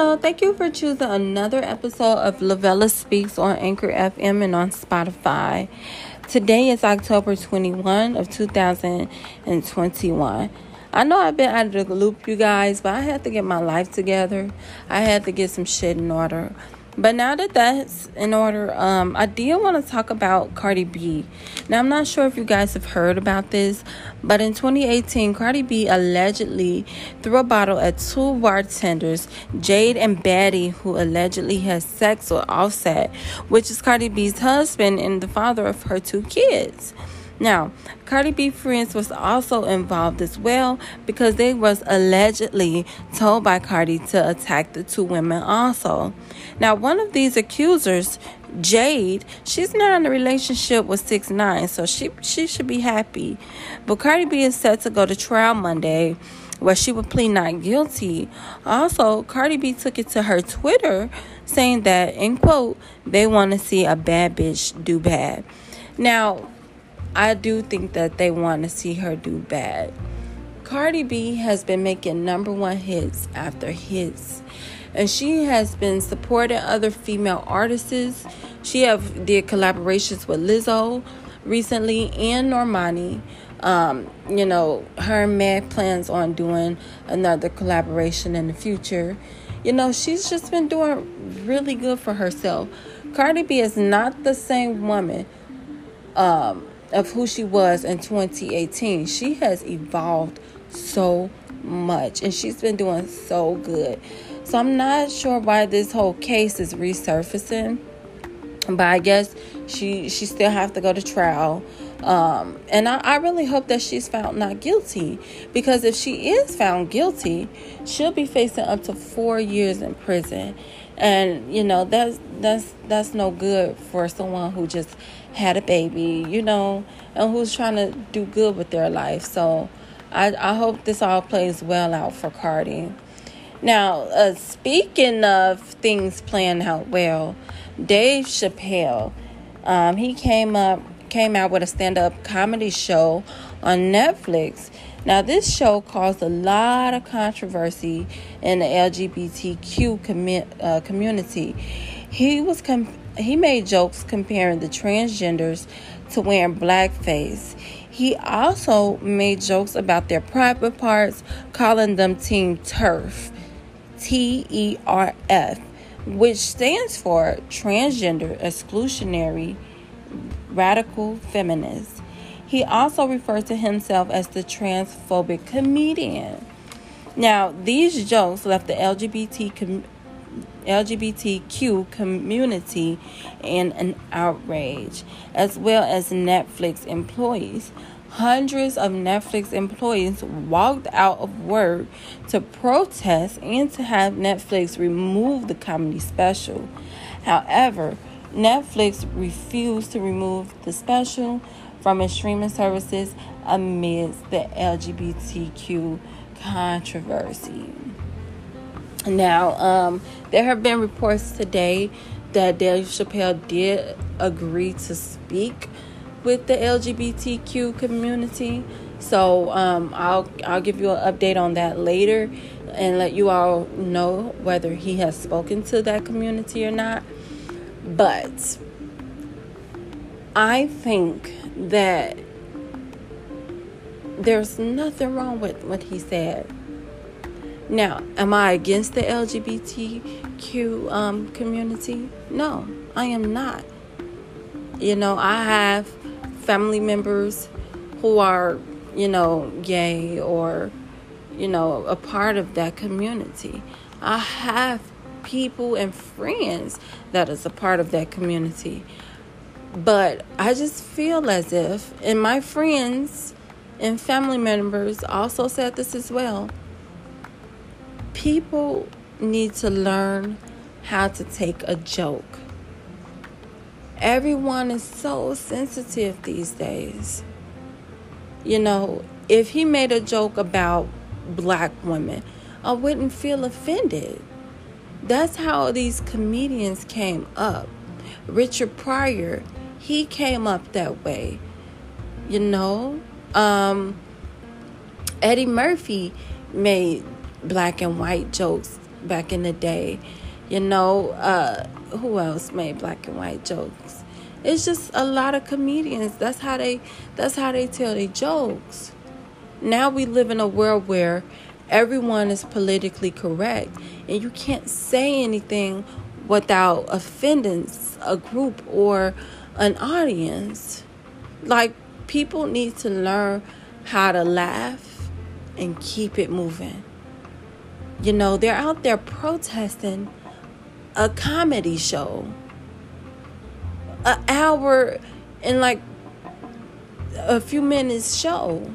Hello, thank you for choosing another episode of Lavella Speaks on Anchor FM and on Spotify. Today is October 21 of 2021. I know I've been out of the loop, you guys, but I had to get my life together. I had to get some shit in order. But now that that's in order, um, I did want to talk about Cardi B. Now, I'm not sure if you guys have heard about this, but in 2018, Cardi B allegedly threw a bottle at two bartenders, Jade and Baddie, who allegedly had sex with Offset, which is Cardi B's husband and the father of her two kids. Now, Cardi B friends was also involved as well because they was allegedly told by Cardi to attack the two women also. Now, one of these accusers, Jade, she's not in a relationship with Six Nine, so she she should be happy. But Cardi B is set to go to trial Monday where she would plead not guilty. Also, Cardi B took it to her Twitter saying that, in quote, they want to see a bad bitch do bad. Now, I do think that they want to see her do bad. Cardi B has been making number one hits after hits. And she has been supporting other female artists. She have did collaborations with Lizzo recently and Normani. Um, you know, her and Meg plans on doing another collaboration in the future. You know, she's just been doing really good for herself. Cardi B is not the same woman um, of who she was in 2018. She has evolved so much and she's been doing so good. So I'm not sure why this whole case is resurfacing. But I guess she she still have to go to trial. Um, and I, I really hope that she's found not guilty because if she is found guilty, she'll be facing up to four years in prison and you know that's that's that's no good for someone who just had a baby you know and who's trying to do good with their life. So i i hope this all plays well out for cardi. Now uh, speaking of things playing out well dave chappelle um, he came up came out with a stand-up comedy show on netflix now, this show caused a lot of controversy in the LGBTQ commu- uh, community. He was com- he made jokes comparing the transgenders to wearing blackface. He also made jokes about their private parts, calling them Team Turf, T E R F, which stands for Transgender Exclusionary Radical Feminist. He also refers to himself as the transphobic comedian. Now, these jokes left the LGBT com- LGBTQ community in an outrage, as well as Netflix employees. Hundreds of Netflix employees walked out of work to protest and to have Netflix remove the comedy special. However, Netflix refused to remove the special from its streaming services amidst the LGBTQ controversy. Now, um, there have been reports today that Dave Chappelle did agree to speak with the LGBTQ community. So um, I'll I'll give you an update on that later and let you all know whether he has spoken to that community or not. But I think that there's nothing wrong with what he said. Now, am I against the LGBTQ um, community? No, I am not. You know, I have family members who are, you know, gay or, you know, a part of that community. I have people and friends that is a part of that community. But I just feel as if, and my friends and family members also said this as well people need to learn how to take a joke. Everyone is so sensitive these days. You know, if he made a joke about black women, I wouldn't feel offended. That's how these comedians came up. Richard Pryor, he came up that way. You know, um, Eddie Murphy made black and white jokes back in the day. You know, uh, who else made black and white jokes? It's just a lot of comedians. That's how they that's how they tell their jokes. Now we live in a world where everyone is politically correct and you can't say anything without offending a group or an audience. Like people need to learn how to laugh and keep it moving. You know, they're out there protesting a comedy show. An hour and like a few minutes show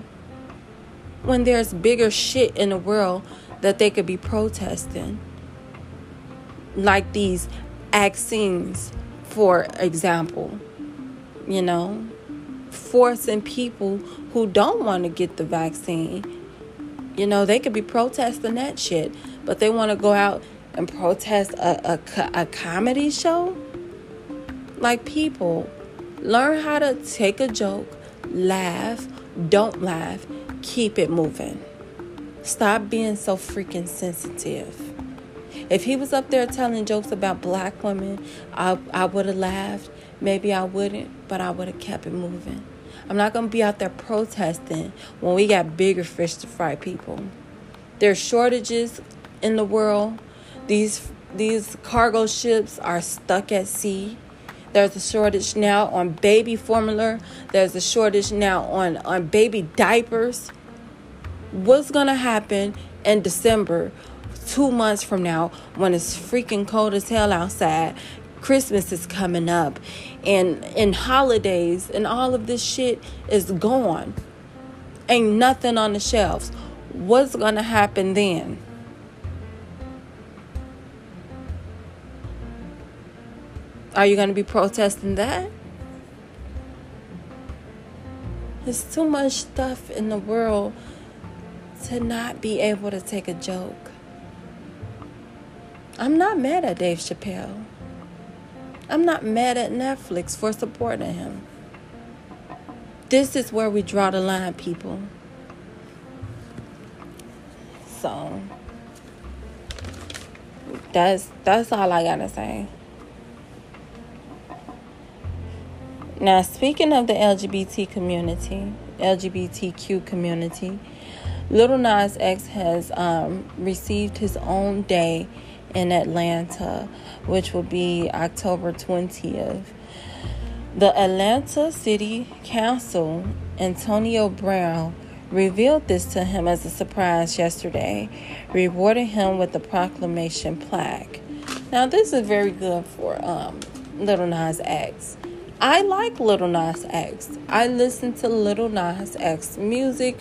when there's bigger shit in the world that they could be protesting. Like these vaccines, for example. You know, forcing people who don't want to get the vaccine. You know, they could be protesting that shit, but they want to go out and protest a, a, a comedy show? Like, people, learn how to take a joke, laugh, don't laugh, keep it moving. Stop being so freaking sensitive. If he was up there telling jokes about black women, I, I would have laughed. Maybe I wouldn't, but I would have kept it moving. I'm not going to be out there protesting when we got bigger fish to fry, people. There's shortages in the world. These these cargo ships are stuck at sea. There's a shortage now on baby formula. There's a shortage now on, on baby diapers. What's going to happen in December, two months from now, when it's freaking cold as hell outside? Christmas is coming up and and holidays and all of this shit is gone. Ain't nothing on the shelves. What's going to happen then? Are you going to be protesting that? There's too much stuff in the world to not be able to take a joke. I'm not mad at Dave Chappelle. I'm not mad at Netflix for supporting him. This is where we draw the line, people. So that's that's all I gotta say. Now, speaking of the LGBT community, LGBTQ community, Lil Nas X has um, received his own day in Atlanta, which will be October 20th. The Atlanta City Council, Antonio Brown, revealed this to him as a surprise yesterday, rewarding him with a proclamation plaque. Now, this is very good for um, Lil Nas X. I like Lil Nas X. I listen to Lil Nas X music.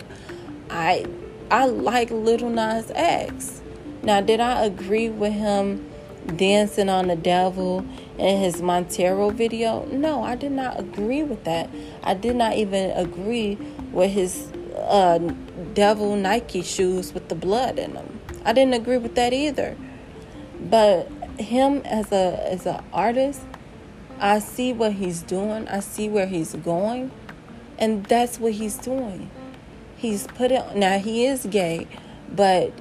I I like Lil Nas X. Now, did I agree with him dancing on the devil in his Montero video? No, I did not agree with that. I did not even agree with his uh, devil Nike shoes with the blood in them. I didn't agree with that either. But him as a as an artist, I see what he's doing. I see where he's going. And that's what he's doing. He's put it now he is gay, but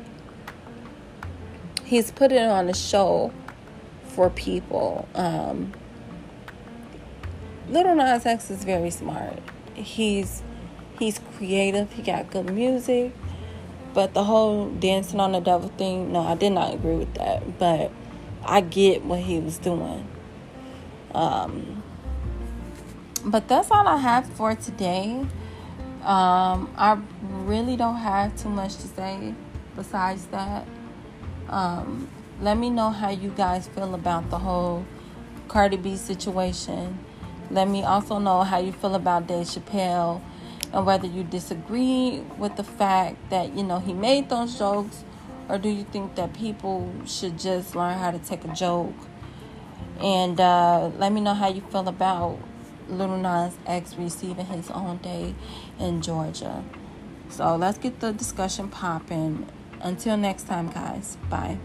he's put it on a show for people. Um, Lil Nas X is very smart. He's he's creative. He got good music. But the whole dancing on the devil thing, no, I did not agree with that. But I get what he was doing. Um, but that's all I have for today. Um, I really don't have too much to say besides that. Um, let me know how you guys feel about the whole Cardi B situation. Let me also know how you feel about Dave Chappelle and whether you disagree with the fact that, you know, he made those jokes or do you think that people should just learn how to take a joke and uh, let me know how you feel about Lil Nas X receiving his own day in Georgia. So let's get the discussion popping. Until next time, guys. Bye.